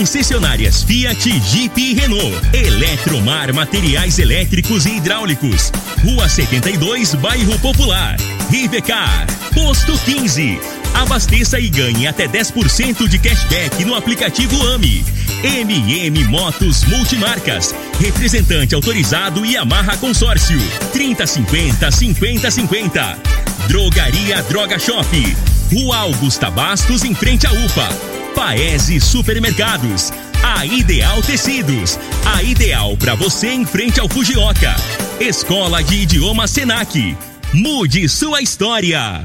concessionárias Fiat, Jeep e Renault. Eletromar Materiais Elétricos e Hidráulicos. Rua 72, Bairro Popular. Rivecar, Posto 15. Abasteça e ganhe até 10% de cashback no aplicativo AMI. MM Motos Multimarcas. Representante autorizado e amarra consórcio. 3050 5050. Drogaria Droga Shop. Rua Augusta Bastos, em frente à UPA. Paese Supermercados. A Ideal Tecidos. A ideal para você em frente ao Fujioka. Escola de Idioma Senac. Mude sua história.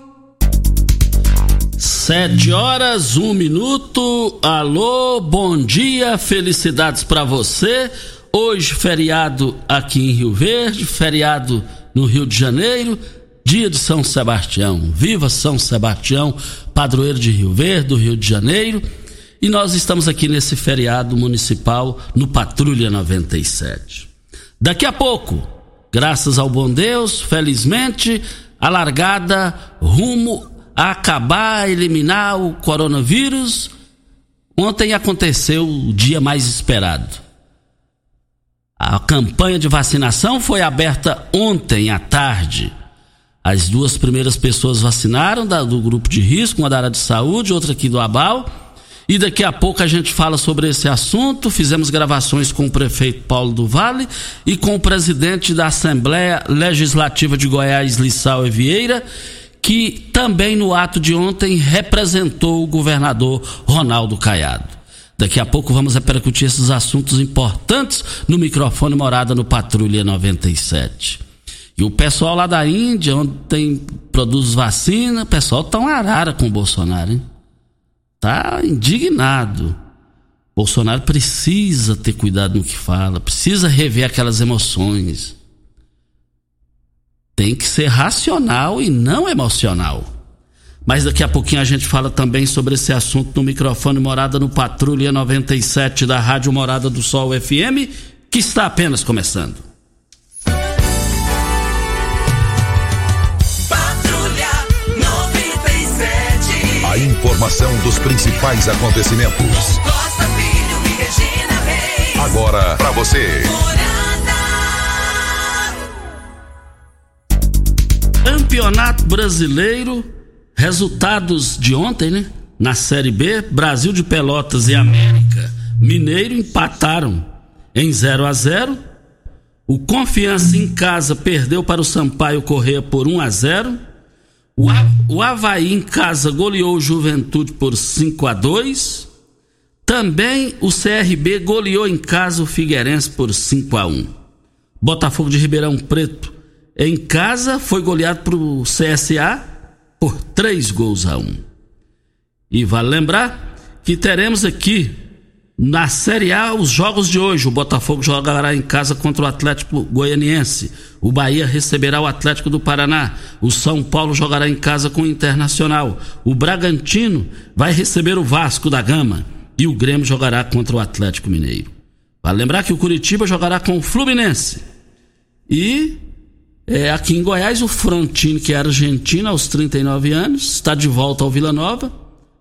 Sete horas, um minuto. Alô, bom dia, felicidades para você. Hoje, feriado aqui em Rio Verde, feriado no Rio de Janeiro, dia de São Sebastião. Viva São Sebastião, padroeiro de Rio Verde, do Rio de Janeiro. E nós estamos aqui nesse feriado municipal no Patrulha 97. Daqui a pouco, graças ao bom Deus, felizmente, a largada rumo acabar, eliminar o coronavírus. Ontem aconteceu o dia mais esperado. A campanha de vacinação foi aberta ontem à tarde. As duas primeiras pessoas vacinaram do grupo de risco, uma da área de saúde, outra aqui do Abal. E daqui a pouco a gente fala sobre esse assunto. Fizemos gravações com o prefeito Paulo do Vale e com o presidente da Assembleia Legislativa de Goiás, Lissau Vieira, que também no ato de ontem representou o governador Ronaldo Caiado. Daqui a pouco vamos repercutir esses assuntos importantes no microfone Morada no Patrulha 97. E o pessoal lá da Índia, onde tem, produz vacina, o pessoal tá uma arara com o Bolsonaro, hein? Tá indignado. Bolsonaro precisa ter cuidado no que fala, precisa rever aquelas emoções. Tem que ser racional e não emocional. Mas daqui a pouquinho a gente fala também sobre esse assunto no microfone Morada no Patrulha 97 da Rádio Morada do Sol FM, que está apenas começando. Patrulha 97. A informação dos principais acontecimentos. Costa Filho e Regina Reis. Agora para você. Campeonato Brasileiro, resultados de ontem, né? Na Série B, Brasil de Pelotas e América Mineiro empataram em 0 a 0. O Confiança em casa perdeu para o Sampaio Correia por 1 a 0. O, A- o Havaí em casa goleou o Juventude por 5 a 2. Também o CRB goleou em casa o Figueirense por 5 a 1. Botafogo de Ribeirão Preto em casa foi goleado para o CSA por 3 gols a 1. E vale lembrar que teremos aqui na Série A os jogos de hoje. O Botafogo jogará em casa contra o Atlético Goianiense. O Bahia receberá o Atlético do Paraná. O São Paulo jogará em casa com o Internacional. O Bragantino vai receber o Vasco da Gama. E o Grêmio jogará contra o Atlético Mineiro. Vale lembrar que o Curitiba jogará com o Fluminense. E é, aqui em Goiás, o Frontino, que é argentino aos 39 anos, está de volta ao Vila Nova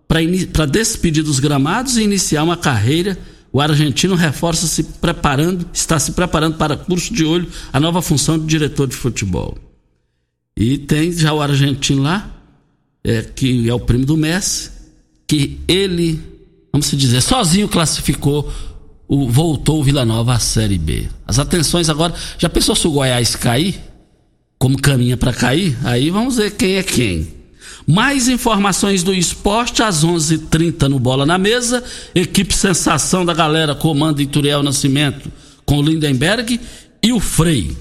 para despedir dos gramados e iniciar uma carreira. O argentino reforça se preparando, está se preparando para curso de olho, a nova função de diretor de futebol. E tem já o argentino lá, é, que é o primo do Messi, que ele, vamos dizer, sozinho classificou, o, voltou o Vila Nova à Série B. As atenções agora, já pensou se o Goiás cair? Como caminha para cair, aí vamos ver quem é quem. Mais informações do esporte às 11:30 h 30 no Bola na Mesa. Equipe Sensação da Galera comanda Ituriel Nascimento com o Lindenberg e o Frei.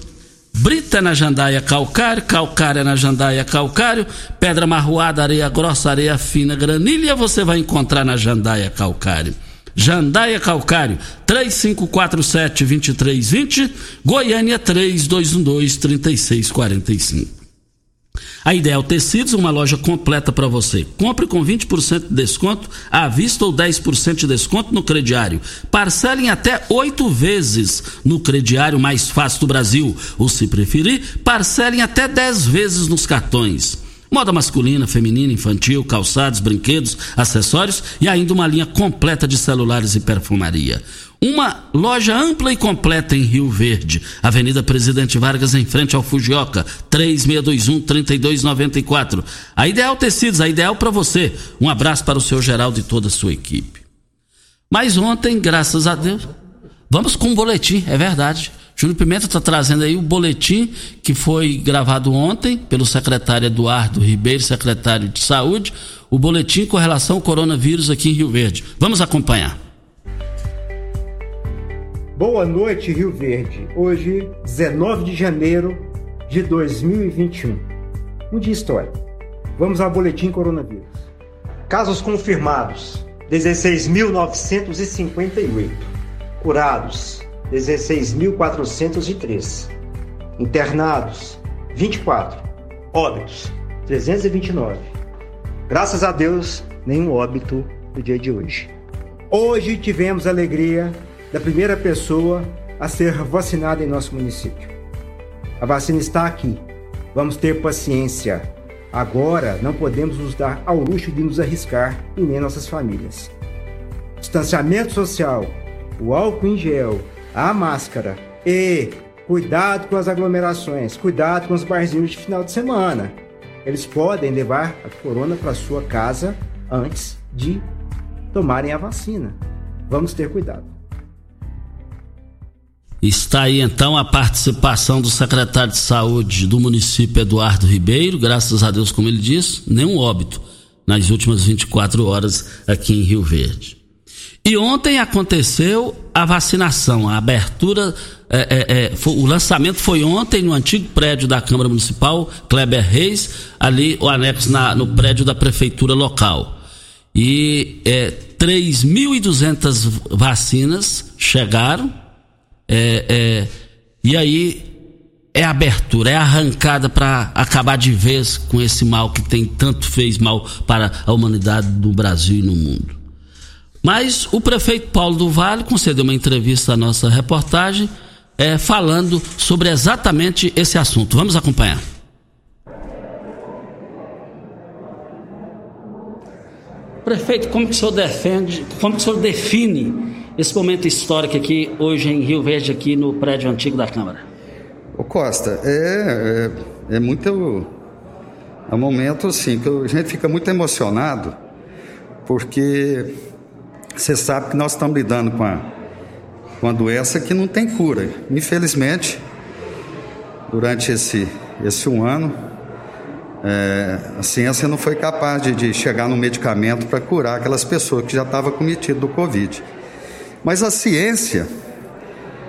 Brita na jandaia calcário, calcária na jandaia calcário, pedra marroada, areia grossa, areia fina, granilha você vai encontrar na jandaia calcário. Jandaia Calcário, 3547-2320, Goiânia 3212-3645. A Ideal Tecidos, uma loja completa para você. Compre com 20% de desconto à vista ou 10% de desconto no crediário. Parcelem até oito vezes no crediário mais fácil do Brasil. Ou, se preferir, parcelem até 10 vezes nos cartões. Moda masculina, feminina, infantil, calçados, brinquedos, acessórios e ainda uma linha completa de celulares e perfumaria. Uma loja ampla e completa em Rio Verde, Avenida Presidente Vargas, em frente ao Fujioka, 3621-3294. A Ideal Tecidos, a ideal para você. Um abraço para o seu Geraldo e toda a sua equipe. Mas ontem, graças a Deus, vamos com um boletim, é verdade. Júnior Pimenta está trazendo aí o boletim que foi gravado ontem pelo secretário Eduardo Ribeiro, secretário de Saúde, o boletim com relação ao coronavírus aqui em Rio Verde. Vamos acompanhar. Boa noite, Rio Verde. Hoje, 19 de janeiro de 2021. Um dia histórico. Vamos ao boletim coronavírus. Casos confirmados: 16.958. Curados: 16.403. Internados: 24. Óbitos: 329. Graças a Deus, nenhum óbito no dia de hoje. Hoje tivemos a alegria da primeira pessoa a ser vacinada em nosso município. A vacina está aqui. Vamos ter paciência. Agora não podemos nos dar ao luxo de nos arriscar e nem nossas famílias. Distanciamento social, o álcool em gel, a máscara e cuidado com as aglomerações, cuidado com os barzinhos de final de semana. Eles podem levar a corona para sua casa antes de tomarem a vacina. Vamos ter cuidado. Está aí então a participação do secretário de saúde do município Eduardo Ribeiro, graças a Deus, como ele disse, nenhum óbito nas últimas 24 horas aqui em Rio Verde. E ontem aconteceu a vacinação, a abertura, é, é, é, foi, o lançamento foi ontem no antigo prédio da Câmara Municipal, Kleber Reis, ali o anexo na, no prédio da prefeitura local. E é, 3.200 vacinas chegaram, é, é, e aí é abertura, é arrancada para acabar de vez com esse mal que tem tanto fez mal para a humanidade do Brasil e no mundo. Mas o prefeito Paulo do Vale concedeu uma entrevista à nossa reportagem é, falando sobre exatamente esse assunto. Vamos acompanhar. Prefeito, como que o senhor defende, como que o senhor define esse momento histórico aqui hoje em Rio Verde, aqui no prédio antigo da Câmara? Ô Costa, é, é, é muito. É um momento assim que a gente fica muito emocionado, porque você sabe que nós estamos lidando com a, com uma doença que não tem cura. Infelizmente, durante esse, esse um ano, é, a ciência não foi capaz de, de chegar no medicamento para curar aquelas pessoas que já estavam cometidas do Covid. Mas a ciência,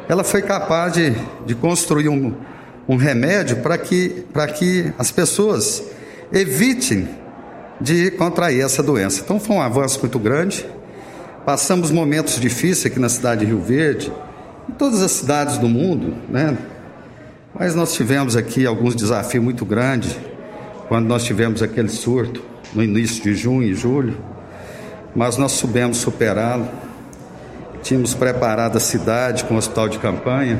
ela foi capaz de, de construir um, um remédio para que, que as pessoas evitem de contrair essa doença. Então foi um avanço muito grande. Passamos momentos difíceis aqui na cidade de Rio Verde, em todas as cidades do mundo, né? Mas nós tivemos aqui alguns desafios muito grandes quando nós tivemos aquele surto no início de junho e julho, mas nós soubemos superá-lo. Tínhamos preparado a cidade com um hospital de campanha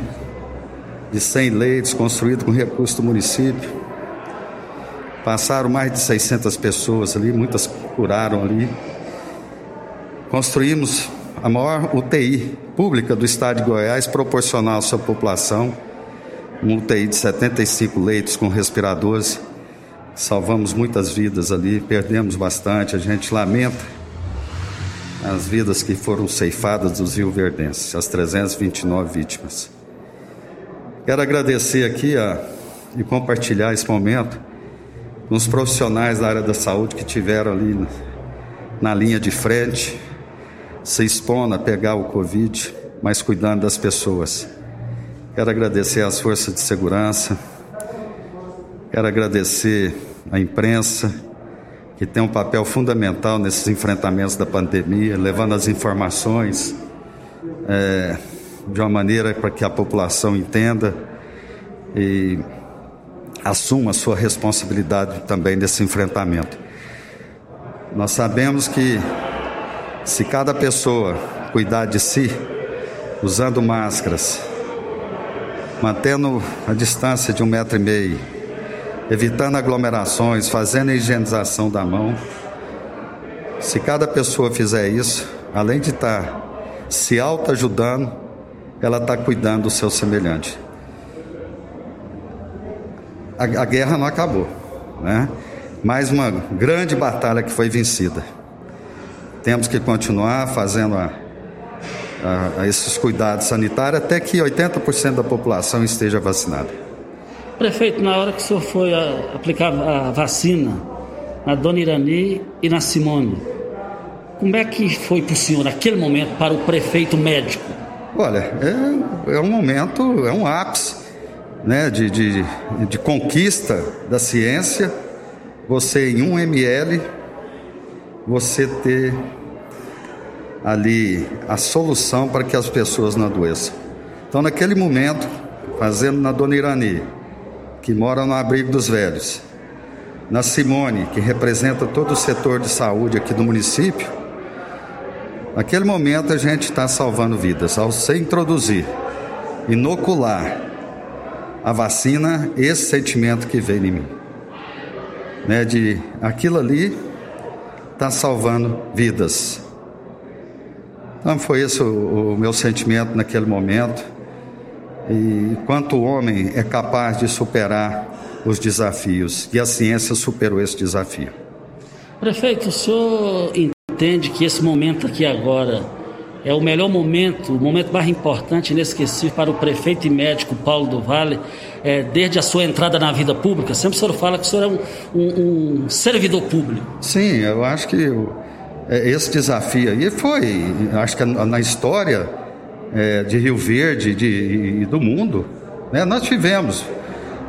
de 100 leitos, construído com recursos do município. Passaram mais de 600 pessoas ali, muitas curaram ali. Construímos a maior UTI pública do estado de Goiás, proporcional à sua população, uma UTI de 75 leitos com respiradores. Salvamos muitas vidas ali, perdemos bastante, a gente lamenta as vidas que foram ceifadas dos rioverdenses, as 329 vítimas. Quero agradecer aqui a, e compartilhar esse momento com os profissionais da área da saúde que tiveram ali na linha de frente, se expondo a pegar o Covid, mas cuidando das pessoas. Quero agradecer às forças de segurança, quero agradecer à imprensa, que tem um papel fundamental nesses enfrentamentos da pandemia, levando as informações é, de uma maneira para que a população entenda e assuma a sua responsabilidade também nesse enfrentamento. Nós sabemos que se cada pessoa cuidar de si, usando máscaras, mantendo a distância de um metro e meio, evitando aglomerações, fazendo a higienização da mão, se cada pessoa fizer isso, além de estar se auto-ajudando, ela está cuidando do seu semelhante a, a guerra não acabou, né? Mais uma grande batalha que foi vencida. Temos que continuar fazendo a, a, a esses cuidados sanitários até que 80% da população esteja vacinada. Prefeito, na hora que o senhor foi aplicar a vacina na Dona Irani e na Simone, como é que foi para o senhor naquele momento para o prefeito médico? Olha, é, é um momento, é um ápice né, de, de, de conquista da ciência, você em um ml, você ter ali a solução para que as pessoas não adoeçam. Então, naquele momento, fazendo na Dona Irani, que mora no abrigo dos velhos, na Simone, que representa todo o setor de saúde aqui do município, naquele momento a gente está salvando vidas. Ao se introduzir, inocular a vacina, esse sentimento que veio em mim. Né, de aquilo ali está salvando vidas. Então foi esse o, o meu sentimento naquele momento. E quanto o homem é capaz de superar os desafios. E a ciência superou esse desafio. Prefeito, o senhor entende que esse momento aqui agora é o melhor momento, o momento mais importante, inesquecível para o prefeito e médico Paulo do Vale, é, desde a sua entrada na vida pública? Sempre o senhor fala que o senhor é um, um, um servidor público. Sim, eu acho que é, esse desafio aí foi, acho que na história é, de Rio Verde de, e do mundo, né, nós tivemos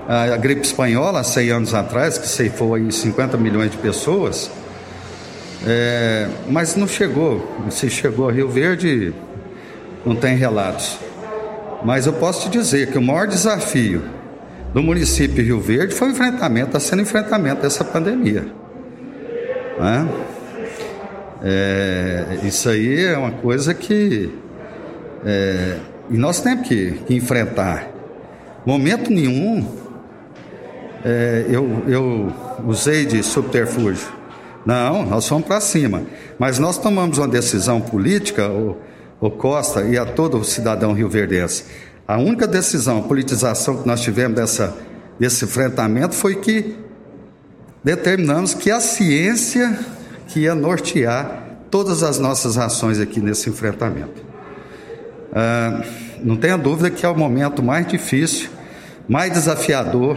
a, a gripe espanhola 100 anos atrás, que ceifou aí 50 milhões de pessoas, é, mas não chegou. Se chegou a Rio Verde, não tem relatos. Mas eu posso te dizer que o maior desafio do município de Rio Verde foi o enfrentamento, está sendo enfrentamento dessa pandemia. Né? É, isso aí é uma coisa que é, nós temos que, que, enfrentar. Momento nenhum é, eu, eu usei de subterfúgio. Não, nós fomos para cima. Mas nós tomamos uma decisão política, o, o Costa e a todo o cidadão rioverdense. A única decisão, a politização que nós tivemos dessa, desse enfrentamento foi que determinamos que a ciência que ia nortear todas as nossas ações aqui nesse enfrentamento. Ah, não tenha dúvida que é o momento mais difícil, mais desafiador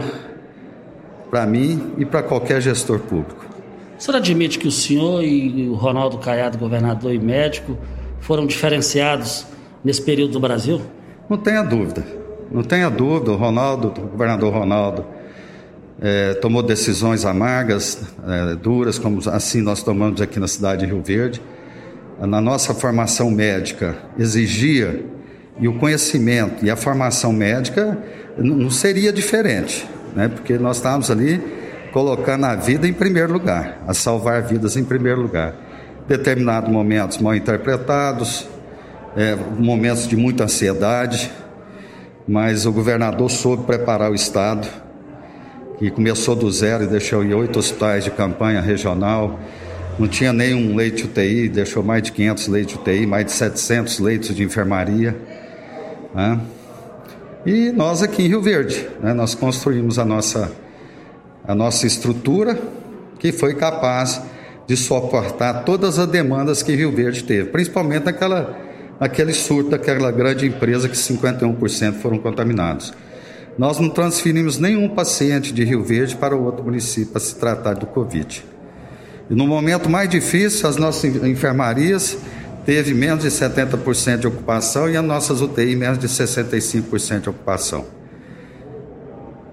para mim e para qualquer gestor público. O senhor admite que o senhor e o Ronaldo Caiado, governador e médico, foram diferenciados nesse período do Brasil? Não tenha dúvida. Não tenha dúvida, o Ronaldo, o governador Ronaldo, é, tomou decisões amargas, é, duras, como assim nós tomamos aqui na cidade de Rio Verde. Na nossa formação médica exigia, e o conhecimento e a formação médica não seria diferente, né? porque nós estávamos ali colocando a vida em primeiro lugar, a salvar vidas em primeiro lugar. Determinados momentos mal interpretados, é, momentos de muita ansiedade, mas o governador soube preparar o Estado, que começou do zero e deixou em oito hospitais de campanha regional, não tinha nenhum leite UTI, deixou mais de 500 leitos UTI, mais de 700 leitos de enfermaria. Né? E nós aqui em Rio Verde, né, nós construímos a nossa a nossa estrutura, que foi capaz de suportar todas as demandas que Rio Verde teve, principalmente naquela, naquele surto daquela grande empresa que 51% foram contaminados. nós não transferimos nenhum paciente de Rio Verde para outro município para se tratar do Covid. E no momento mais difícil, as nossas enfermarias teve menos de 70% de ocupação e as nossas UTI menos de 65% de ocupação.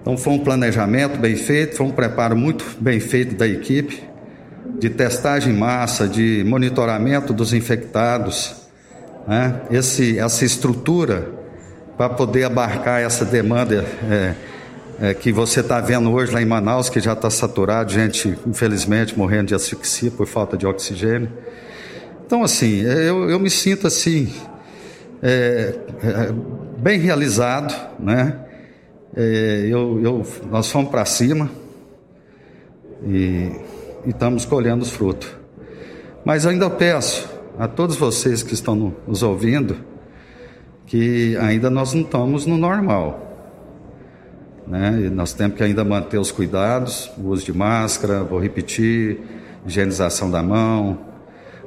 Então foi um planejamento bem feito, foi um preparo muito bem feito da equipe, de testagem em massa, de monitoramento dos infectados, né? Esse, essa estrutura para poder abarcar essa demanda é, é, que você está vendo hoje lá em Manaus, que já está saturado, gente, infelizmente, morrendo de asfixia por falta de oxigênio. Então, assim, eu, eu me sinto assim, é, é bem realizado, né? É, eu, eu, nós fomos para cima e, estamos colhendo os frutos. Mas ainda peço a todos vocês que estão nos ouvindo que ainda nós não estamos no normal. Né? Nós temos que ainda manter os cuidados, o uso de máscara, vou repetir, higienização da mão,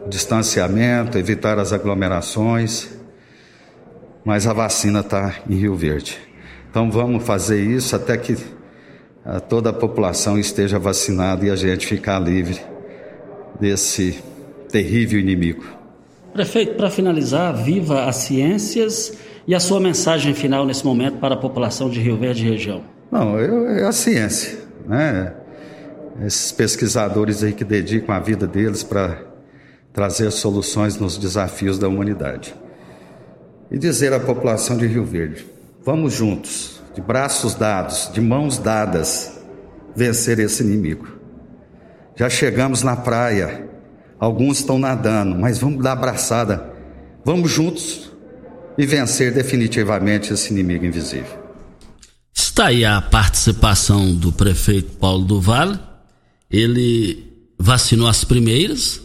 distanciamento, evitar as aglomerações. Mas a vacina está em Rio Verde. Então vamos fazer isso até que a, toda a população esteja vacinada e a gente ficar livre desse terrível inimigo. Prefeito, para finalizar, viva as ciências e a sua mensagem final nesse momento para a população de Rio Verde e região. Não, eu, é a ciência, né? Esses pesquisadores aí que dedicam a vida deles para trazer soluções nos desafios da humanidade. E dizer à população de Rio Verde: Vamos juntos, de braços dados, de mãos dadas, vencer esse inimigo. Já chegamos na praia, alguns estão nadando, mas vamos dar abraçada. Vamos juntos e vencer definitivamente esse inimigo invisível. Está aí a participação do prefeito Paulo do Vale. Ele vacinou as primeiras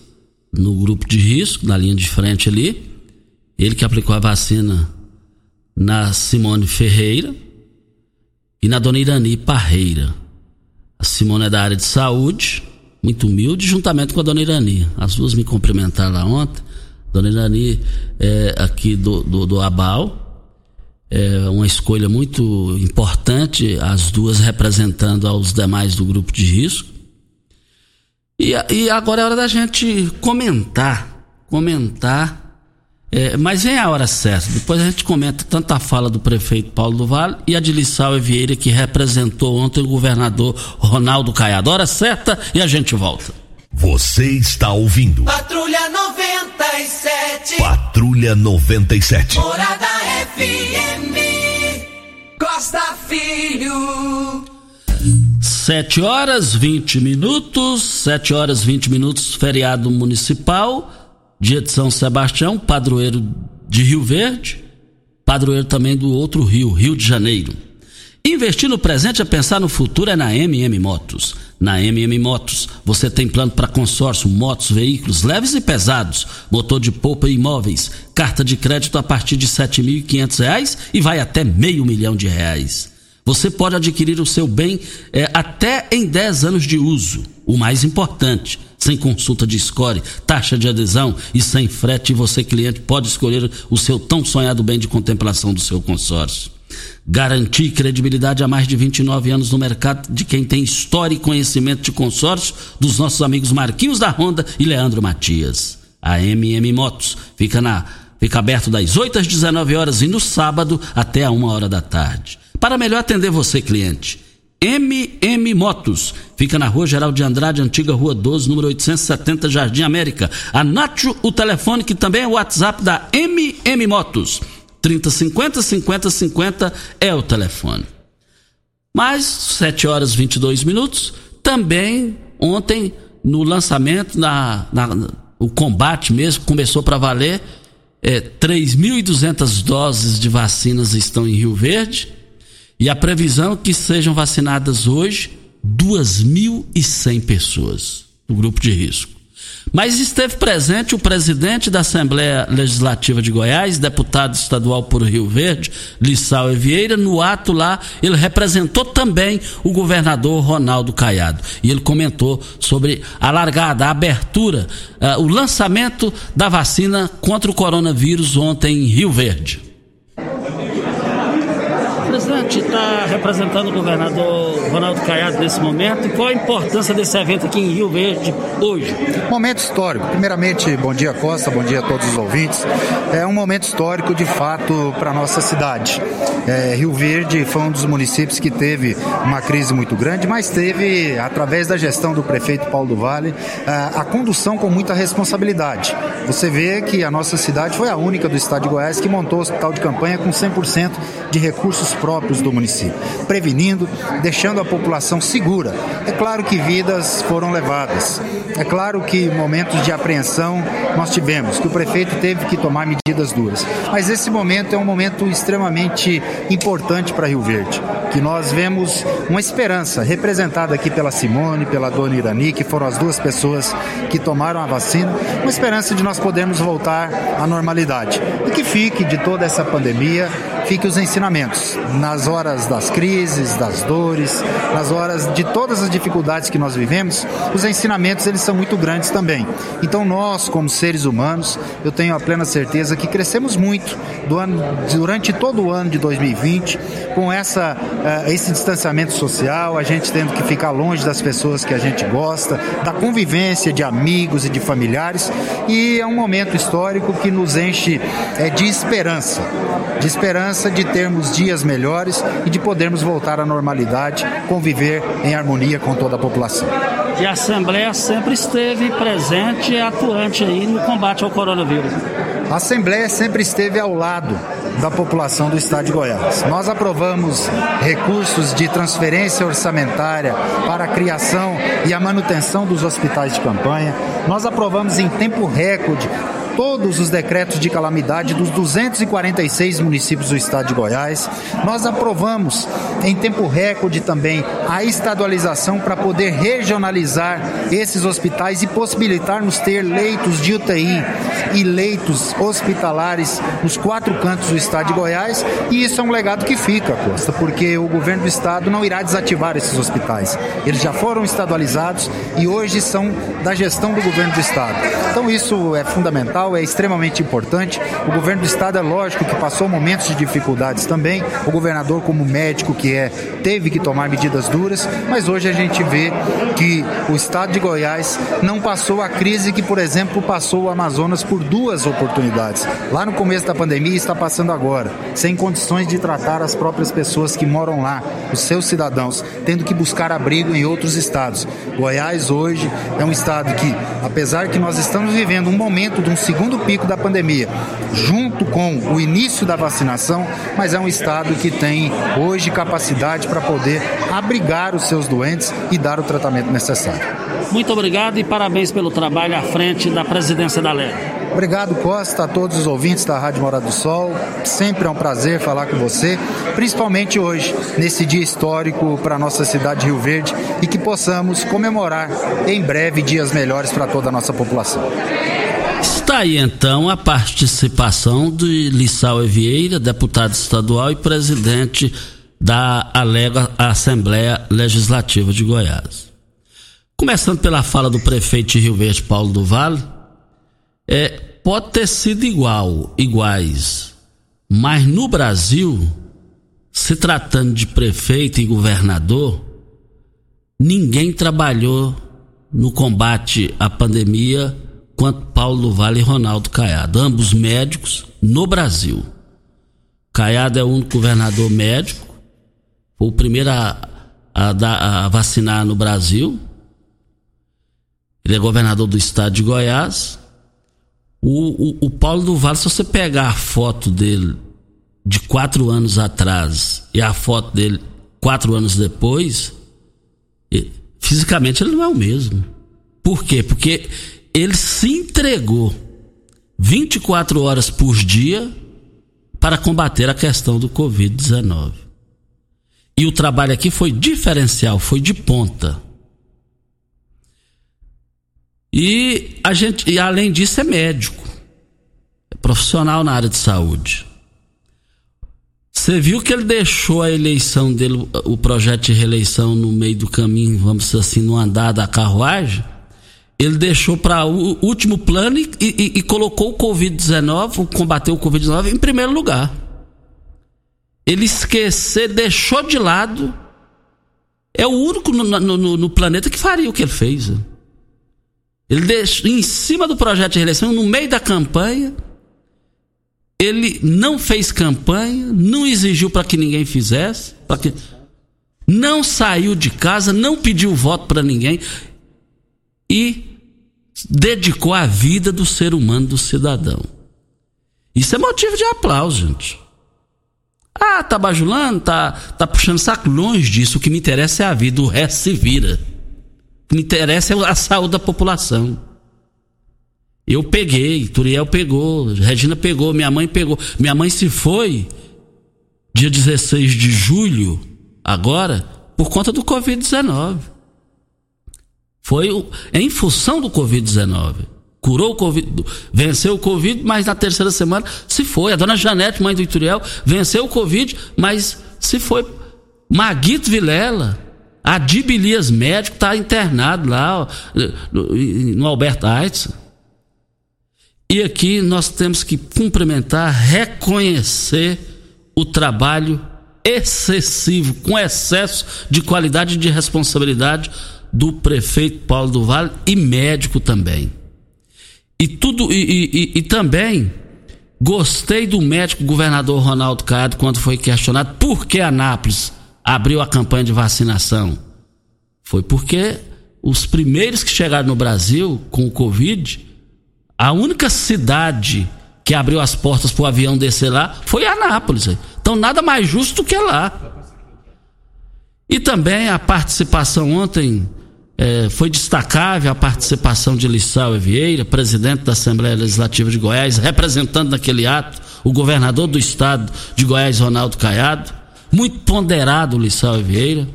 no grupo de risco, na linha de frente ali. Ele que aplicou a vacina na Simone Ferreira e na dona Irani Parreira. A Simone é da área de saúde, muito humilde, juntamente com a dona Irani. As duas me cumprimentaram lá ontem. Dona Irani é aqui do, do, do Abal. É uma escolha muito importante, as duas representando aos demais do grupo de risco. E, e agora é hora da gente comentar, comentar é, mas vem a hora certa. Depois a gente comenta tanto a fala do prefeito Paulo do Vale e a de Lissau Vieira, que representou ontem o governador Ronaldo Caiado. Hora certa e a gente volta. Você está ouvindo. Patrulha 97. Patrulha 97. Morada FM. Costa Filho. 7 horas 20 minutos. 7 horas 20 minutos, feriado municipal dia de São Sebastião, padroeiro de Rio Verde, padroeiro também do outro rio, Rio de Janeiro. Investir no presente é pensar no futuro é na MM Motos. Na MM Motos, você tem plano para consórcio, motos, veículos leves e pesados, motor de polpa e imóveis, carta de crédito a partir de R$ 7.500 e vai até meio milhão de reais. Você pode adquirir o seu bem é, até em 10 anos de uso. O mais importante, sem consulta de score, taxa de adesão e sem frete, você, cliente, pode escolher o seu tão sonhado bem de contemplação do seu consórcio. Garantir credibilidade há mais de 29 anos no mercado de quem tem história e conhecimento de consórcio dos nossos amigos Marquinhos da Honda e Leandro Matias. A MM Motos fica na fica aberto das 8 às 19 horas e no sábado até a 1 hora da tarde. Para melhor atender você, cliente, MM Motos. Fica na Rua Geral de Andrade, antiga Rua 12, número 870, Jardim América. Anote o telefone que também é o WhatsApp da MM Motos. 3050 5050 é o telefone. Mais 7 horas 22 minutos. Também ontem, no lançamento, na, na o combate mesmo, começou para valer. É, 3.200 doses de vacinas estão em Rio Verde e a previsão é que sejam vacinadas hoje 2.100 pessoas do grupo de risco. Mas esteve presente o presidente da Assembleia Legislativa de Goiás, deputado estadual por Rio Verde, Lissau Vieira, no ato lá, ele representou também o governador Ronaldo Caiado. E ele comentou sobre a largada, a abertura, uh, o lançamento da vacina contra o coronavírus ontem em Rio Verde. Presidente, está representando o governador Ronaldo Caiado nesse momento. Qual a importância desse evento aqui em Rio Verde hoje? Momento histórico. Primeiramente, bom dia Costa, bom dia a todos os ouvintes. É um momento histórico de fato para nossa cidade. É, Rio Verde foi um dos municípios que teve uma crise muito grande, mas teve, através da gestão do prefeito Paulo do Vale, a, a condução com muita responsabilidade. Você vê que a nossa cidade foi a única do estado de Goiás que montou o hospital de campanha com 100% de recursos próprios do município, prevenindo, deixando a população segura. É claro que vidas foram levadas. É claro que momentos de apreensão nós tivemos, que o prefeito teve que tomar medidas duras. Mas esse momento é um momento extremamente importante para Rio Verde, que nós vemos uma esperança representada aqui pela Simone, pela dona Irani, que foram as duas pessoas que tomaram a vacina, uma esperança de nós podermos voltar à normalidade. E que fique de toda essa pandemia, fique os ensinamentos nas horas das crises, das dores, nas horas de todas as dificuldades que nós vivemos, os ensinamentos eles são muito grandes também. Então nós, como seres humanos, eu tenho a plena certeza que crescemos muito ano, durante todo o ano de 2020 com essa, uh, esse distanciamento social, a gente tendo que ficar longe das pessoas que a gente gosta, da convivência de amigos e de familiares, e é um momento histórico que nos enche é, de esperança, de esperança de termos dias melhores e de podermos voltar à normalidade, conviver em harmonia com toda a população. E a Assembleia sempre esteve presente e atuante aí no combate ao coronavírus. A Assembleia sempre esteve ao lado da população do estado de Goiás. Nós aprovamos recursos de transferência orçamentária para a criação e a manutenção dos hospitais de campanha. Nós aprovamos em tempo recorde todos os decretos de calamidade dos 246 municípios do estado de Goiás. Nós aprovamos em tempo recorde também a estadualização para poder regionalizar esses hospitais e possibilitarmos ter leitos de UTI e leitos hospitalares nos quatro cantos do estado de Goiás. E isso é um legado que fica, Costa, porque o governo do estado não irá desativar esses hospitais. Eles já foram estadualizados e hoje são da gestão do governo do estado. Então isso é fundamental é extremamente importante. O governo do estado é lógico que passou momentos de dificuldades também. O governador, como médico que é, teve que tomar medidas duras, mas hoje a gente vê que o estado de Goiás não passou a crise que, por exemplo, passou o Amazonas por duas oportunidades. Lá no começo da pandemia está passando agora, sem condições de tratar as próprias pessoas que moram lá, os seus cidadãos, tendo que buscar abrigo em outros estados. Goiás hoje é um estado que, apesar que nós estamos vivendo um momento de um segundo pico da pandemia, junto com o início da vacinação, mas é um estado que tem hoje capacidade para poder abrigar os seus doentes e dar o tratamento necessário. Muito obrigado e parabéns pelo trabalho à frente da presidência da LER. Obrigado, Costa, a todos os ouvintes da Rádio Morada do Sol. Sempre é um prazer falar com você, principalmente hoje, nesse dia histórico para a nossa cidade de Rio Verde e que possamos comemorar em breve dias melhores para toda a nossa população. Está aí então a participação de Lissau Vieira, deputado estadual e presidente da Alega Assembleia Legislativa de Goiás. Começando pela fala do prefeito de Rio Verde, Paulo do Vale, é, pode ter sido igual, iguais, mas no Brasil, se tratando de prefeito e governador, ninguém trabalhou no combate à pandemia quanto Paulo Vale e Ronaldo Caiado, ambos médicos no Brasil. Caiado é o único governador médico, foi o primeiro a, a, a, vacinar no Brasil. Ele é governador do estado de Goiás. O, o, o Paulo do Vale, se você pegar a foto dele de quatro anos atrás e a foto dele quatro anos depois, fisicamente ele não é o mesmo. Por quê? Porque ele se entregou 24 horas por dia para combater a questão do Covid-19. E o trabalho aqui foi diferencial, foi de ponta. E a gente, e além disso, é médico, é profissional na área de saúde. Você viu que ele deixou a eleição dele, o projeto de reeleição no meio do caminho, vamos dizer assim, no andar da carruagem? Ele deixou para o último plano e, e, e colocou o Covid-19, combateu o Covid-19 em primeiro lugar. ele esquecer, deixou de lado. É o único no, no, no planeta que faria o que ele fez. Ele deixou, em cima do projeto de reeleição, no meio da campanha, ele não fez campanha, não exigiu para que ninguém fizesse, para que não saiu de casa, não pediu voto para ninguém e dedicou a vida do ser humano, do cidadão. Isso é motivo de aplauso, gente. Ah, tá bajulando, tá, tá puxando saco longe disso. O que me interessa é a vida, o resto se vira. O que me interessa é a saúde da população. Eu peguei, Turiel pegou, Regina pegou, minha mãe pegou. Minha mãe se foi dia 16 de julho, agora, por conta do Covid-19. Foi em função do Covid-19 curou o Covid, venceu o Covid, mas na terceira semana se foi. A dona Janete, mãe do Ituriel, venceu o Covid, mas se foi. Maguito Vilela, Adib Elias médico, está internado lá ó, no, Alberto Einstein. E aqui nós temos que cumprimentar, reconhecer o trabalho excessivo, com excesso de qualidade e de responsabilidade do prefeito Paulo do Vale e médico também. E tudo e, e, e também gostei do médico governador Ronaldo Caiado quando foi questionado por que Anápolis abriu a campanha de vacinação. Foi porque os primeiros que chegaram no Brasil com o Covid, a única cidade que abriu as portas para o avião descer lá foi Anápolis. Então nada mais justo que lá. E também a participação ontem é, foi destacável a participação de Lissau Vieira, presidente da Assembleia Legislativa de Goiás, representando naquele ato o governador do estado de Goiás, Ronaldo Caiado. Muito ponderado Lissau Vieira.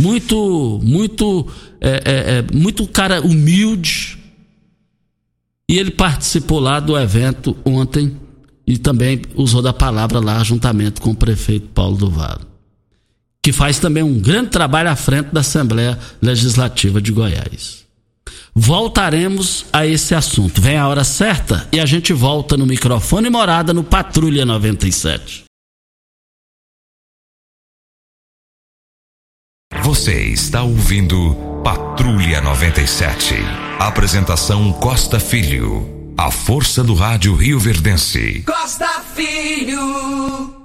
Muito, muito, é, é, é, muito cara humilde. E ele participou lá do evento ontem e também usou da palavra lá juntamente com o prefeito Paulo do Vale que faz também um grande trabalho à frente da Assembleia Legislativa de Goiás. Voltaremos a esse assunto. Vem a hora certa e a gente volta no microfone morada no Patrulha 97. Você está ouvindo Patrulha 97. Apresentação Costa Filho. A força do rádio Rio Verdense. Costa Filho.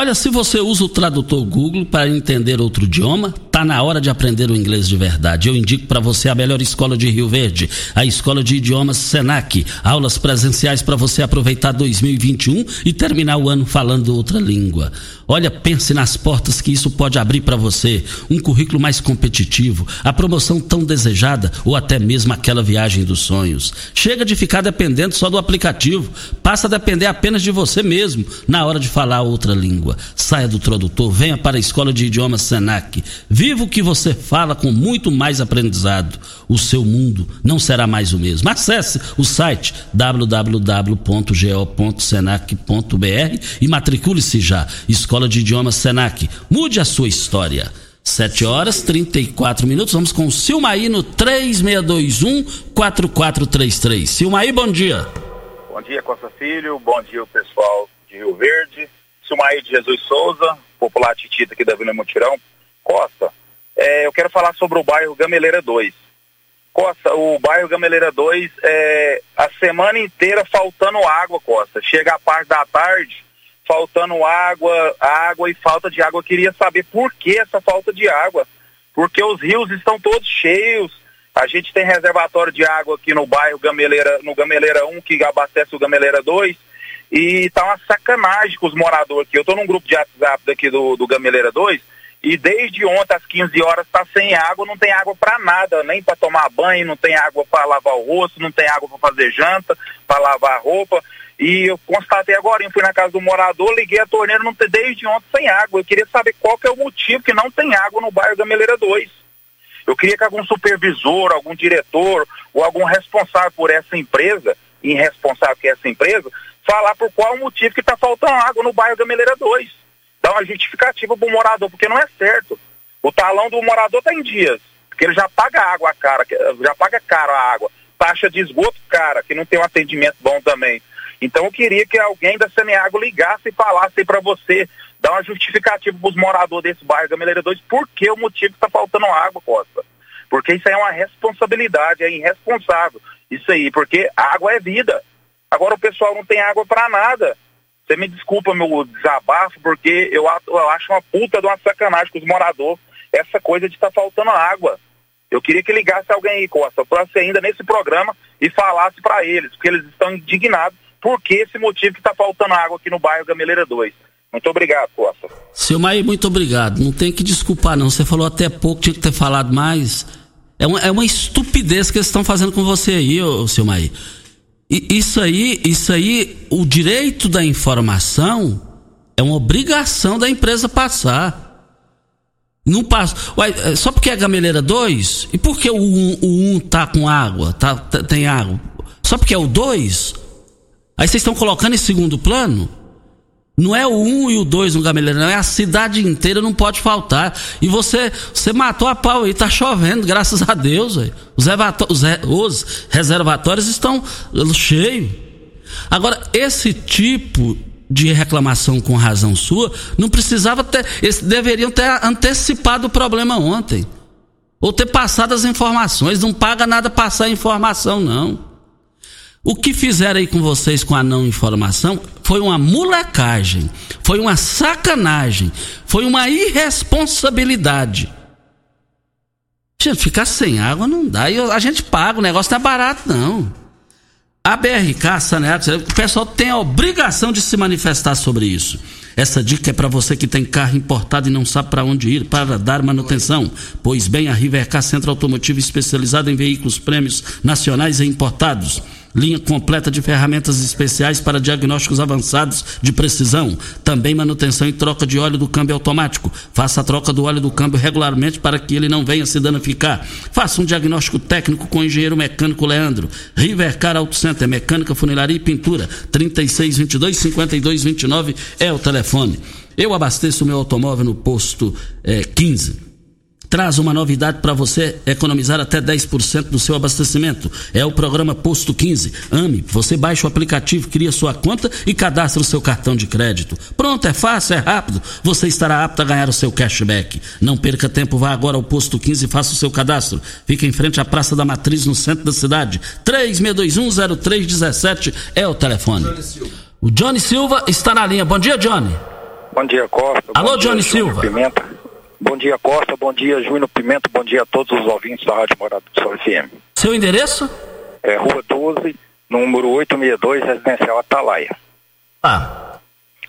Olha, se você usa o tradutor Google para entender outro idioma, tá na hora de aprender o inglês de verdade. Eu indico para você a melhor escola de Rio Verde, a Escola de Idiomas Senac. Aulas presenciais para você aproveitar 2021 e terminar o ano falando outra língua. Olha, pense nas portas que isso pode abrir para você. Um currículo mais competitivo, a promoção tão desejada ou até mesmo aquela viagem dos sonhos. Chega de ficar dependendo só do aplicativo. Passa a depender apenas de você mesmo na hora de falar outra língua. Saia do tradutor, venha para a Escola de Idiomas Senac. Viva o que você fala com muito mais aprendizado. O seu mundo não será mais o mesmo. Acesse o site www.go.senac.br e matricule-se já. Escola de Idiomas Senac. Mude a sua história. 7 horas 34 minutos. Vamos com o Silmaí no 3621-4433. Silmaí, bom dia. Bom dia, Costa Filho. Bom dia, pessoal de Rio Verde. Silmaí de Jesus Souza, popular Titita aqui da Vila Mutirão. Costa, é, eu quero falar sobre o bairro Gameleira 2. Costa, o bairro Gameleira 2, é, a semana inteira faltando água, Costa. Chega a parte da tarde, faltando água, água e falta de água. Eu queria saber por que essa falta de água. Porque os rios estão todos cheios. A gente tem reservatório de água aqui no bairro Gameleira, no Gameleira 1, que abastece o Gameleira 2. E tá uma sacanagem com os moradores aqui. Eu tô num grupo de WhatsApp daqui do, do Gameleira 2 e desde ontem às 15 horas tá sem água, não tem água para nada, nem para tomar banho, não tem água para lavar o rosto, não tem água para fazer janta, para lavar roupa. E eu constatei agora, eu fui na casa do morador, liguei a torneira, não tem desde ontem sem água. Eu queria saber qual que é o motivo que não tem água no bairro Gameleira 2. Eu queria que algum supervisor, algum diretor ou algum responsável por essa empresa, irresponsável que é essa empresa, falar por qual motivo que está faltando água no bairro Gameleira 2. Dá uma justificativa para o morador, porque não é certo. O talão do morador está em dias, porque ele já paga água cara, já paga caro a água. Taxa de esgoto cara, que não tem um atendimento bom também. Então eu queria que alguém da Saneago ligasse e falasse para você dar uma justificativa para os moradores desse bairro Gameleira 2, por que o motivo está faltando água, Costa. Porque isso aí é uma responsabilidade, é irresponsável. Isso aí, porque água é vida. Agora o pessoal não tem água para nada. Você me desculpa meu desabafo, porque eu, eu acho uma puta de uma sacanagem com os moradores essa coisa de estar tá faltando água. Eu queria que ligasse alguém aí, Costa, para ser ainda nesse programa e falasse para eles, porque eles estão indignados por que esse motivo que está faltando água aqui no bairro Gameleira 2. Muito obrigado, Costa. Silmaí, muito obrigado. Não tem que desculpar, não. Você falou até pouco, tinha que ter falado mais. É uma, é uma estupidez que eles estão fazendo com você aí, ô, Silmaí. E isso aí, isso aí, o direito da informação é uma obrigação da empresa passar. Não passa. Ué, é, só porque é gameleira 2? E por que o 1 um, um tá com água? Tá, tá, tem água? Só porque é o 2? Aí vocês estão colocando em segundo plano? Não é o 1 um e o 2 no gameleira, não. É a cidade inteira, não pode faltar. E você você matou a pau aí, tá chovendo, graças a Deus. Os, os, os reservatórios estão cheios. Agora, esse tipo de reclamação com razão sua, não precisava ter. Eles deveriam ter antecipado o problema ontem. Ou ter passado as informações. Não paga nada passar informação, não. O que fizeram aí com vocês com a não informação foi uma molecagem, foi uma sacanagem, foi uma irresponsabilidade. Gente, ficar sem água não dá. E a gente paga, o negócio não é barato, não. A BRK, Saneados, o pessoal tem a obrigação de se manifestar sobre isso. Essa dica é para você que tem carro importado e não sabe para onde ir para dar manutenção. Pois bem, a Rivercar Centro Automotivo especializado em veículos prêmios nacionais e importados linha completa de ferramentas especiais para diagnósticos avançados de precisão, também manutenção e troca de óleo do câmbio automático. Faça a troca do óleo do câmbio regularmente para que ele não venha se danificar. Faça um diagnóstico técnico com o engenheiro mecânico Leandro. Rivercar Auto Center, mecânica, funilaria e pintura. 3622 5229 é o telefone. Eu abasteço meu automóvel no posto é, 15 traz uma novidade para você economizar até 10% do seu abastecimento. É o programa Posto 15. Ame, você baixa o aplicativo, cria sua conta e cadastra o seu cartão de crédito. Pronto, é fácil, é rápido. Você estará apto a ganhar o seu cashback. Não perca tempo, vá agora ao Posto 15 e faça o seu cadastro. Fica em frente à Praça da Matriz, no centro da cidade. 36210317 é o telefone. O Johnny Silva está na linha. Bom dia, Johnny. Bom dia, Costa. Alô, Bom Johnny dia, Silva. Pimenta. Bom dia, Costa. Bom dia, Júnior Pimenta. Bom dia a todos os ouvintes da Rádio Morada do Sol FM. Seu endereço? É Rua 12, número 862, Residencial Atalaia. Ah.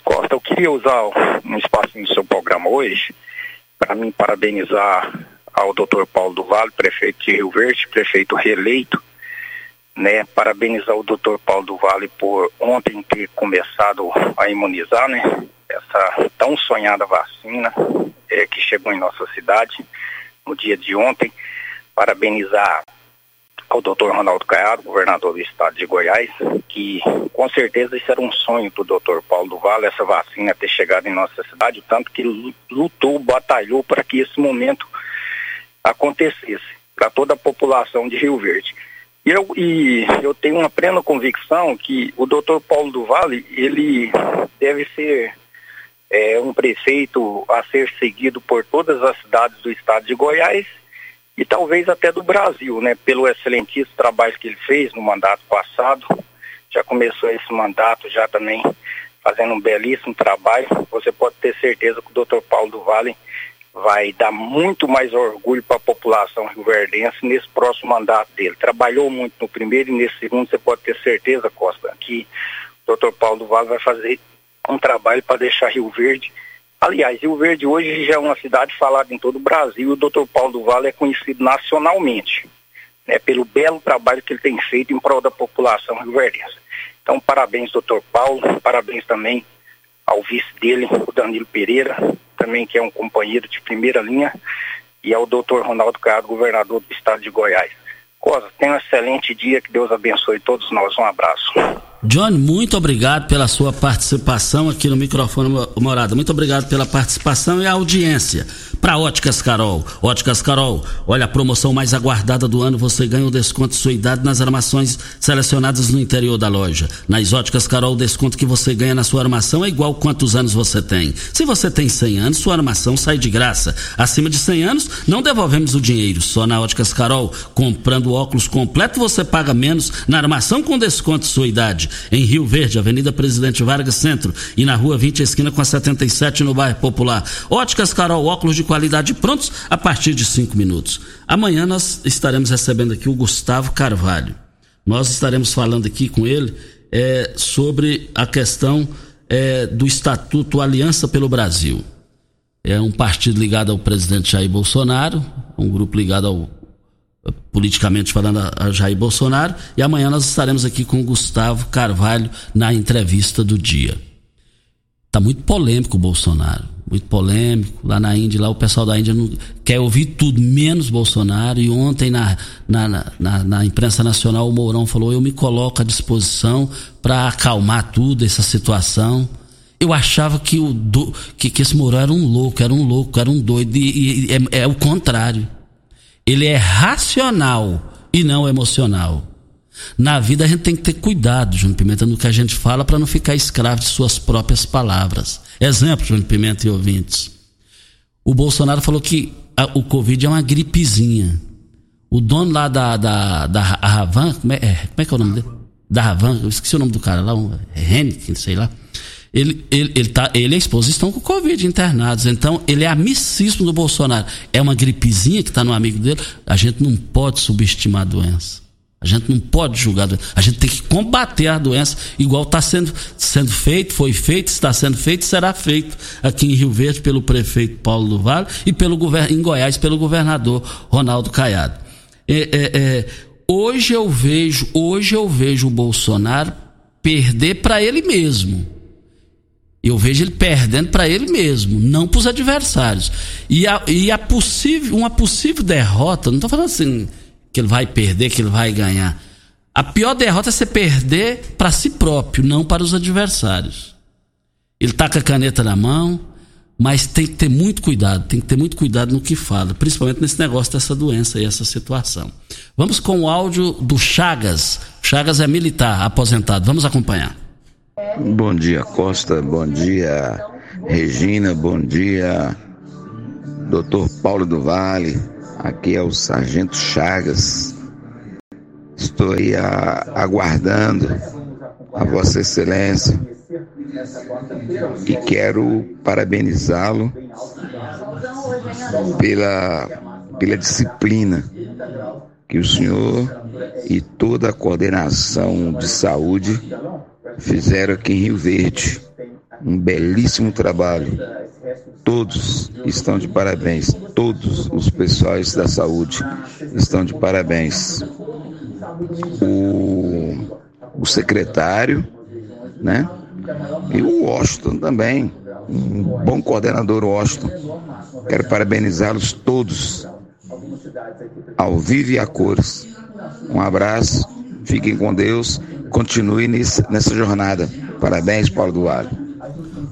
Costa, eu queria usar um espaço no seu programa hoje para mim parabenizar ao doutor Paulo do Vale, prefeito de Rio Verde, prefeito reeleito, né? Parabenizar o doutor Paulo do Vale por ontem ter começado a imunizar, né? Essa tão sonhada vacina é, que chegou em nossa cidade no dia de ontem. Parabenizar ao doutor Ronaldo Caiado, governador do estado de Goiás, que com certeza isso era um sonho do doutor Paulo do Vale, essa vacina ter chegado em nossa cidade, tanto que lutou, batalhou para que esse momento acontecesse para toda a população de Rio Verde. E eu, e eu tenho uma plena convicção que o doutor Paulo do Vale, ele deve ser é, um prefeito a ser seguido por todas as cidades do estado de Goiás e talvez até do Brasil, né? Pelo excelentíssimo trabalho que ele fez no mandato passado. Já começou esse mandato, já também fazendo um belíssimo trabalho. Você pode ter certeza que o doutor Paulo do Vale vai dar muito mais orgulho para a população rioverdense nesse próximo mandato dele. Trabalhou muito no primeiro e nesse segundo, você pode ter certeza, Costa, que o doutor Paulo do Vale vai fazer um trabalho para deixar Rio Verde. Aliás, Rio Verde hoje já é uma cidade falada em todo o Brasil o doutor Paulo do Vale é conhecido nacionalmente, né, pelo belo trabalho que ele tem feito em prol da população rioverdense. Então, parabéns, doutor Paulo, parabéns também ao vice dele, o Danilo Pereira, também que é um companheiro de primeira linha, e ao doutor Ronaldo Cado, governador do estado de Goiás. Costa, tenha um excelente dia, que Deus abençoe todos nós. Um abraço. Johnny, muito obrigado pela sua participação aqui no microfone Morada. Muito obrigado pela participação e audiência. Para Óticas Carol. Óticas Carol, olha a promoção mais aguardada do ano, você ganha um desconto de sua idade nas armações selecionadas no interior da loja. Nas Óticas Carol, o desconto que você ganha na sua armação é igual quantos anos você tem. Se você tem 100 anos, sua armação sai de graça. Acima de 100 anos, não devolvemos o dinheiro. Só na Óticas Carol, comprando óculos completo, você paga menos na armação com desconto de sua idade. Em Rio Verde, Avenida Presidente Vargas Centro e na Rua 20, esquina com a 77 no bairro Popular. Óticas Carol, óculos de qualidade prontos a partir de cinco minutos. Amanhã nós estaremos recebendo aqui o Gustavo Carvalho. Nós estaremos falando aqui com ele é, sobre a questão é, do Estatuto Aliança pelo Brasil. É um partido ligado ao presidente Jair Bolsonaro, um grupo ligado ao politicamente falando a Jair Bolsonaro, e amanhã nós estaremos aqui com o Gustavo Carvalho na entrevista do dia. Tá muito polêmico o Bolsonaro muito polêmico. Lá na Índia, lá o pessoal da Índia não, quer ouvir tudo, menos Bolsonaro. E ontem na, na, na, na imprensa nacional o Mourão falou: eu me coloco à disposição para acalmar tudo, essa situação. Eu achava que, o do, que, que esse Mourão era um louco, era um louco, era um doido. E, e é, é o contrário. Ele é racional e não emocional. Na vida a gente tem que ter cuidado, Júnior Pimenta, no que a gente fala para não ficar escravo de suas próprias palavras. Exemplo, Júnior Pimenta e ouvintes. O Bolsonaro falou que a, o Covid é uma gripezinha. O dono lá da, da, da Ravan, como é, é, como é que é o nome dele? Da Ravan, eu esqueci o nome do cara lá, um, Henrique, sei lá. Ele, ele, ele, tá, ele e a esposa estão com Covid internados. Então, ele é amicíssimo do Bolsonaro. É uma gripezinha que está no amigo dele. A gente não pode subestimar a doença. A gente não pode julgar a gente tem que combater a doença, igual está sendo, sendo feito, foi feito, está sendo feito, será feito aqui em Rio Verde pelo prefeito Paulo do Vale e pelo em Goiás pelo governador Ronaldo Caiado. É, é, é, hoje eu vejo, hoje eu vejo o Bolsonaro perder para ele mesmo. Eu vejo ele perdendo para ele mesmo, não para os adversários. E, a, e a possível, uma possível derrota, não estou falando assim que ele vai perder, que ele vai ganhar. A pior derrota é você perder para si próprio, não para os adversários. Ele tá com a caneta na mão, mas tem que ter muito cuidado, tem que ter muito cuidado no que fala, principalmente nesse negócio dessa doença e essa situação. Vamos com o áudio do Chagas. Chagas é militar, aposentado. Vamos acompanhar. Bom dia, Costa. Bom dia, Regina. Bom dia, doutor Paulo do Vale. Aqui é o Sargento Chagas. Estou aí a, aguardando a Vossa Excelência e quero parabenizá-lo pela, pela disciplina que o senhor e toda a coordenação de saúde fizeram aqui em Rio Verde. Um belíssimo trabalho Todos estão de parabéns, todos os pessoais da saúde estão de parabéns. O, o secretário, né? E o Washington também, um bom coordenador Washington. Quero parabenizá-los todos, ao vivo e a cores. Um abraço, fiquem com Deus, continue nessa jornada. Parabéns, Paulo Duarte.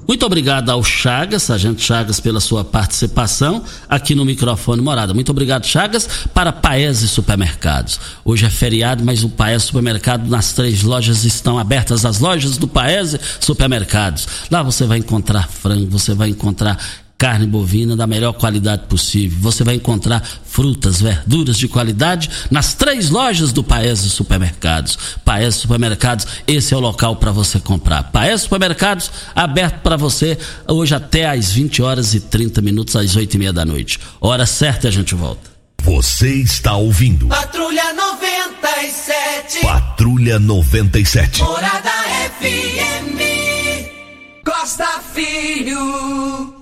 Muito obrigado ao Chagas, Sargento Chagas, pela sua participação aqui no microfone Morada. Muito obrigado, Chagas, para Paese Supermercados. Hoje é feriado, mas o Paese Supermercado, nas três lojas estão abertas as lojas do Paese Supermercados. Lá você vai encontrar frango, você vai encontrar carne bovina da melhor qualidade possível. Você vai encontrar frutas, verduras de qualidade nas três lojas do Paese Supermercados. Paese Supermercados, esse é o local para você comprar. Paese Supermercados, aberto para você hoje até às 20 horas e 30 minutos, às 8 e meia da noite. Hora certa a gente volta. Você está ouvindo. Patrulha 97. Patrulha 97. Morada FM. Costa Filho.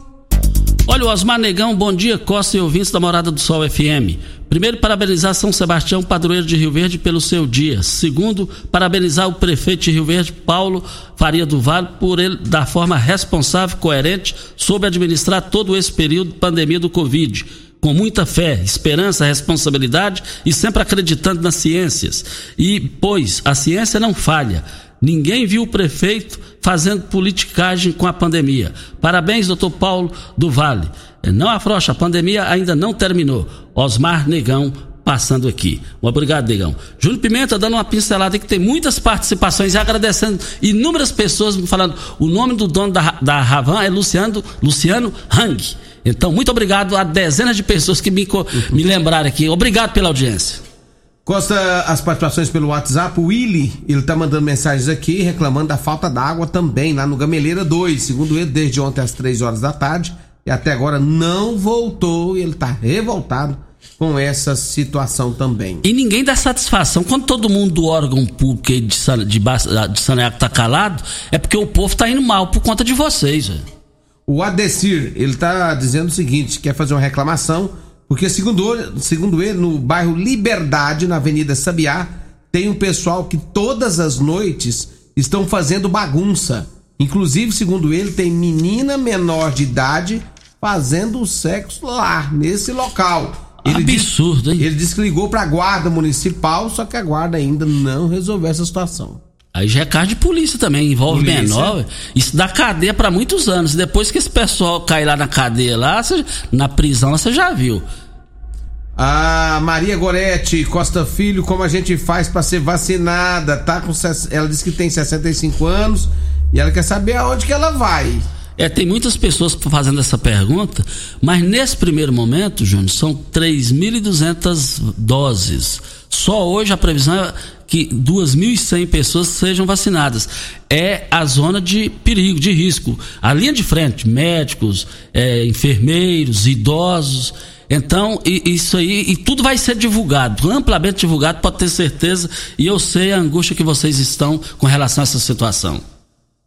Olha, o Osmar Negão, bom dia, Costa e ouvintes da Morada do Sol FM. Primeiro, parabenizar São Sebastião, padroeiro de Rio Verde, pelo seu dia. Segundo, parabenizar o prefeito de Rio Verde, Paulo Faria do Vale, por ele, da forma responsável e coerente, soube administrar todo esse período de pandemia do Covid com muita fé, esperança, responsabilidade e sempre acreditando nas ciências. E, pois, a ciência não falha Ninguém viu o prefeito fazendo politicagem com a pandemia. Parabéns, doutor Paulo do Vale. Não afrouxa, a pandemia ainda não terminou. Osmar Negão passando aqui. Obrigado, Negão. Júnior Pimenta dando uma pincelada que tem muitas participações e agradecendo inúmeras pessoas falando. O nome do dono da, da Ravan é Luciano, Luciano Hang. Então, muito obrigado a dezenas de pessoas que me, me lembraram aqui. Obrigado pela audiência. Costa as participações pelo WhatsApp. O Willy, ele tá mandando mensagens aqui reclamando da falta d'água também lá no Gameleira 2. Segundo ele, desde ontem às 3 horas da tarde e até agora não voltou e ele tá revoltado com essa situação também. E ninguém dá satisfação. Quando todo mundo do órgão público de, de, de Saneago tá calado, é porque o povo tá indo mal por conta de vocês. Véio. O Adecir, ele tá dizendo o seguinte, quer fazer uma reclamação, porque segundo, segundo ele, no bairro Liberdade, na Avenida Sabiá, tem um pessoal que todas as noites estão fazendo bagunça. Inclusive, segundo ele, tem menina menor de idade fazendo sexo lá, nesse local. Ele Absurdo, hein? Ele disse que ligou pra guarda municipal, só que a guarda ainda não resolveu essa situação. Aí já é caso de polícia também, envolve polícia. menor. Isso dá cadeia para muitos anos. Depois que esse pessoal cai lá na cadeia, lá, você, na prisão, você já viu. A Maria Gorete Costa Filho, como a gente faz para ser vacinada? Tá com ela disse que tem 65 anos e ela quer saber aonde que ela vai. É, tem muitas pessoas fazendo essa pergunta, mas nesse primeiro momento, Júnior, são 3.200 doses. Só hoje a previsão é que 2.100 pessoas sejam vacinadas. É a zona de perigo, de risco. A linha de frente, médicos, é, enfermeiros, idosos. Então, isso aí, e tudo vai ser divulgado, amplamente divulgado, pode ter certeza, e eu sei a angústia que vocês estão com relação a essa situação.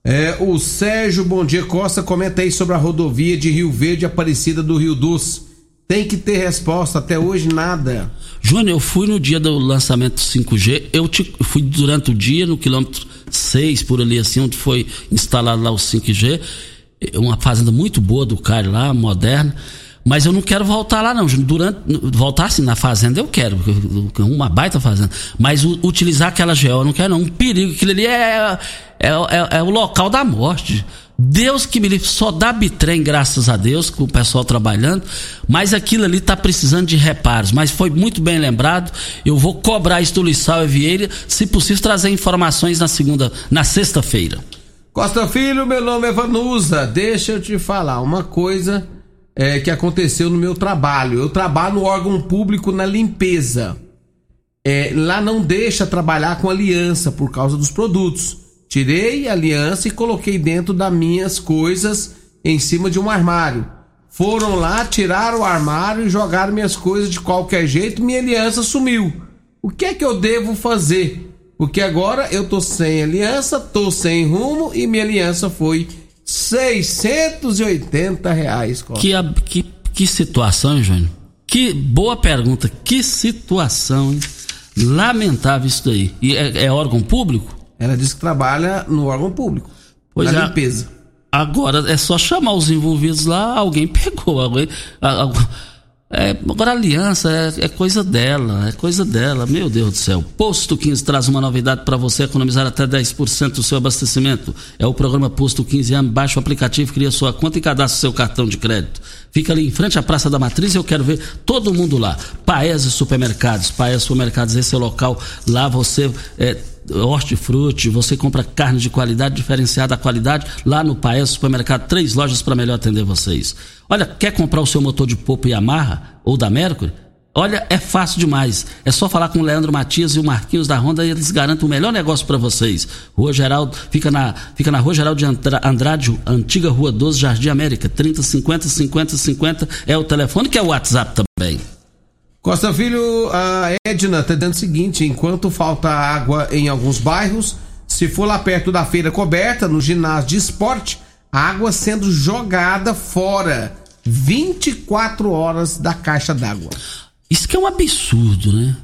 É, o Sérgio Bom Dia Costa comenta aí sobre a rodovia de Rio Verde Aparecida do Rio Doce. Tem que ter resposta, até hoje nada. Júnior, eu fui no dia do lançamento do 5G, eu te, fui durante o dia no quilômetro 6, por ali assim, onde foi instalado lá o 5G. Uma fazenda muito boa do Caio lá, moderna. Mas eu não quero voltar lá, não. Durante, voltar assim na fazenda eu quero, uma baita fazenda. Mas utilizar aquela gel eu não quero, não. Um perigo. Aquilo ali é, é, é, é o local da morte. Deus que me livre, só dá bitrem, graças a Deus, com o pessoal trabalhando, mas aquilo ali está precisando de reparos. Mas foi muito bem lembrado. Eu vou cobrar isso do Lissau e Vieira, se possível, trazer informações na segunda, na sexta-feira. Costa Filho, meu nome é Vanusa. Deixa eu te falar uma coisa é, que aconteceu no meu trabalho. Eu trabalho no órgão público na limpeza. É, lá não deixa trabalhar com aliança por causa dos produtos. Tirei a aliança e coloquei dentro das minhas coisas em cima de um armário. Foram lá, tiraram o armário e jogaram minhas coisas de qualquer jeito, minha aliança sumiu. O que é que eu devo fazer? Porque agora eu tô sem aliança, tô sem rumo e minha aliança foi 680 reais. Que, que, que situação, Júnior? Que boa pergunta. Que situação, hein? Lamentável isso daí. E é, é órgão público? Ela disse que trabalha no órgão público. Pois na é. limpeza. Agora é só chamar os envolvidos lá, alguém pegou. Alguém, é, agora a aliança é, é, coisa dela, é coisa dela, meu Deus do céu. Posto 15 traz uma novidade para você economizar até 10% do seu abastecimento. É o programa Posto 15 anos. Baixe o aplicativo, cria sua conta e cadastre seu cartão de crédito. Fica ali em frente à Praça da Matriz e eu quero ver todo mundo lá. Paese Supermercados, Paese Supermercados, esse é o local. Lá você é, hortifruti, você compra carne de qualidade, diferenciada a qualidade, lá no Paes Supermercado, três lojas para melhor atender vocês. Olha, quer comprar o seu motor de popa Yamaha ou da Mercury? Olha, é fácil demais. É só falar com o Leandro Matias e o Marquinhos da Honda e eles garantem o melhor negócio para vocês. Rua Geraldo, fica na, fica na Rua Geraldo de Andrade, antiga Rua 12, Jardim América. 30 50 50 50 é o telefone que é o WhatsApp também. Costa Filho, a Edna está dizendo o seguinte: enquanto falta água em alguns bairros, se for lá perto da feira coberta, no ginásio de esporte, água sendo jogada fora 24 horas da caixa d'água. Isso que é um absurdo, né?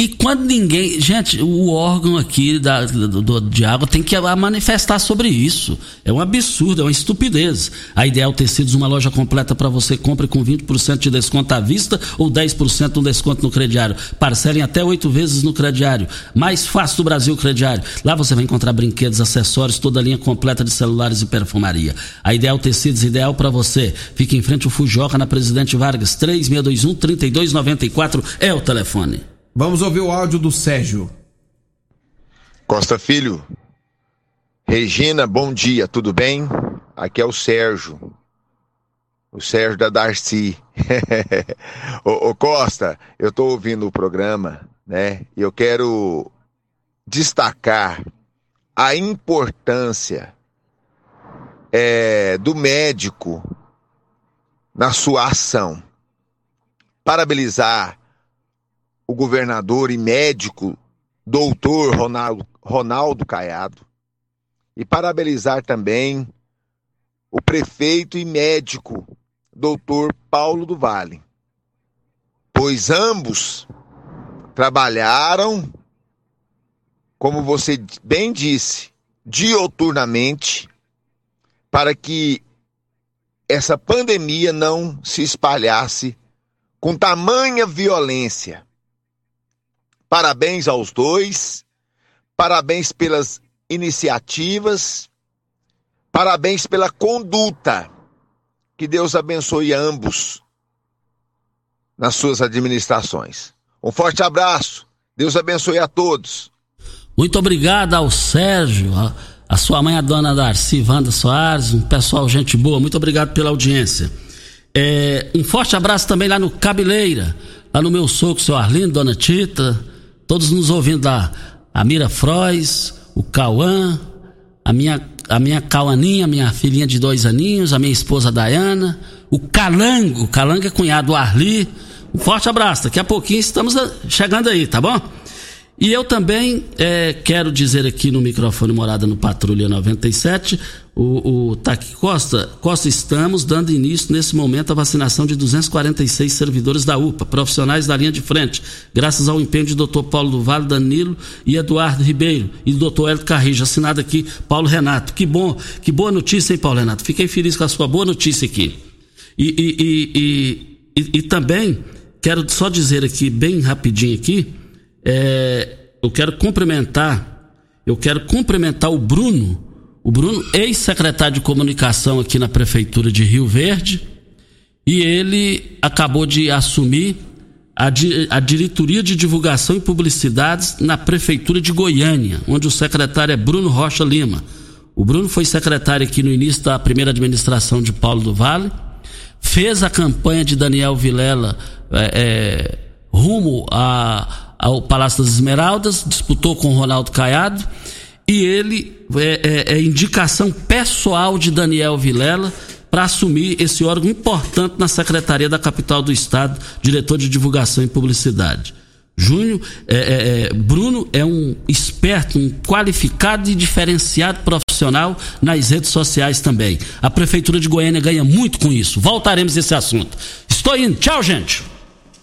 E quando ninguém. Gente, o órgão aqui da, do, do, de água tem que manifestar sobre isso. É um absurdo, é uma estupidez. A Ideal Tecidos, uma loja completa para você, compre com 20% de desconto à vista ou 10% de desconto no crediário. Parcelem até oito vezes no crediário. Mais fácil do Brasil crediário. Lá você vai encontrar brinquedos, acessórios, toda a linha completa de celulares e perfumaria. A Ideal Tecidos, ideal para você. Fique em frente ao Fujoca, na Presidente Vargas, 3621-3294 é o telefone. Vamos ouvir o áudio do Sérgio. Costa Filho. Regina, bom dia, tudo bem? Aqui é o Sérgio. O Sérgio da Darcy. ô, ô, Costa, eu estou ouvindo o programa, né? E eu quero destacar a importância é, do médico na sua ação. Parabenizar o governador e médico, doutor Ronaldo, Ronaldo Caiado, e parabenizar também o prefeito e médico, doutor Paulo do Vale, pois ambos trabalharam, como você bem disse, dioturnamente, para que essa pandemia não se espalhasse com tamanha violência Parabéns aos dois, parabéns pelas iniciativas, parabéns pela conduta. Que Deus abençoe ambos nas suas administrações. Um forte abraço. Deus abençoe a todos. Muito obrigado ao Sérgio, a, a sua mãe, a dona Darcy Wanda Soares, um pessoal, gente boa. Muito obrigado pela audiência. É, um forte abraço também lá no Cabeleira, lá no meu sogro, seu Arlindo, dona Tita, todos nos ouvindo lá. A Mira Frois, o Cauã, a minha, a minha Cauaninha, minha filhinha de dois aninhos, a minha esposa Dayana, o Calango, Calango é cunhado do Arli. Um forte abraço, daqui a pouquinho estamos chegando aí, tá bom? E eu também é, quero dizer aqui no microfone Morada no Patrulha 97, o, o Taqui Costa, Costa, estamos dando início nesse momento à vacinação de 246 servidores da UPA, profissionais da linha de frente, graças ao empenho de Dr. Paulo do Vale, Danilo e Eduardo Ribeiro e Dr. Hélio Carrijo, assinado aqui Paulo Renato. Que bom, que boa notícia, hein, Paulo Renato? Fiquei feliz com a sua boa notícia aqui. E, e, e, e também quero só dizer aqui, bem rapidinho aqui, é, eu quero cumprimentar, eu quero cumprimentar o Bruno, o Bruno, ex-secretário de comunicação aqui na prefeitura de Rio Verde, e ele acabou de assumir a, di, a diretoria de divulgação e publicidades na prefeitura de Goiânia, onde o secretário é Bruno Rocha Lima. O Bruno foi secretário aqui no início da primeira administração de Paulo do Vale, fez a campanha de Daniel Vilela é, é, rumo a ao Palácio das Esmeraldas, disputou com Ronaldo Caiado, e ele é, é, é indicação pessoal de Daniel Vilela para assumir esse órgão importante na Secretaria da Capital do Estado, diretor de divulgação e publicidade. Júnior, é, é, é, Bruno é um esperto, um qualificado e diferenciado profissional nas redes sociais também. A Prefeitura de Goiânia ganha muito com isso. Voltaremos a esse assunto. Estou indo. Tchau, gente.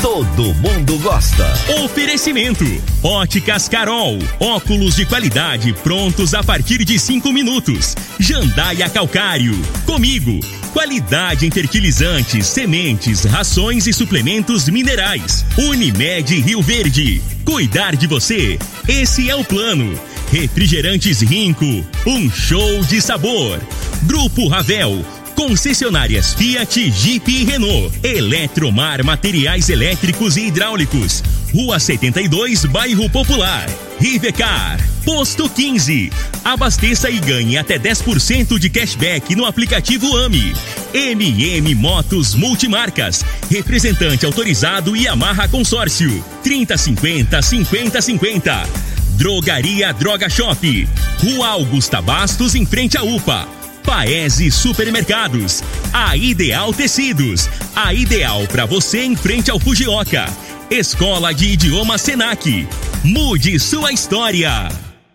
todo mundo gosta. Oferecimento: Óticas Carol. Óculos de qualidade prontos a partir de cinco minutos. Jandaia Calcário. Comigo. Qualidade em fertilizantes, sementes, rações e suplementos minerais. Unimed Rio Verde. Cuidar de você. Esse é o plano. Refrigerantes Rinco. Um show de sabor. Grupo Ravel Concessionárias Fiat, Jeep e Renault. Eletromar Materiais Elétricos e Hidráulicos. Rua 72, Bairro Popular. Rivecar. Posto 15. Abasteça e ganhe até 10% de cashback no aplicativo AMI. MM Motos Multimarcas. Representante autorizado e amarra consórcio. 3050 5050. Drogaria Droga Shop. Rua Augusta Bastos, em frente à UPA. Paese Supermercados. A Ideal Tecidos. A ideal para você em frente ao Fujioka. Escola de Idioma Senac. Mude sua história.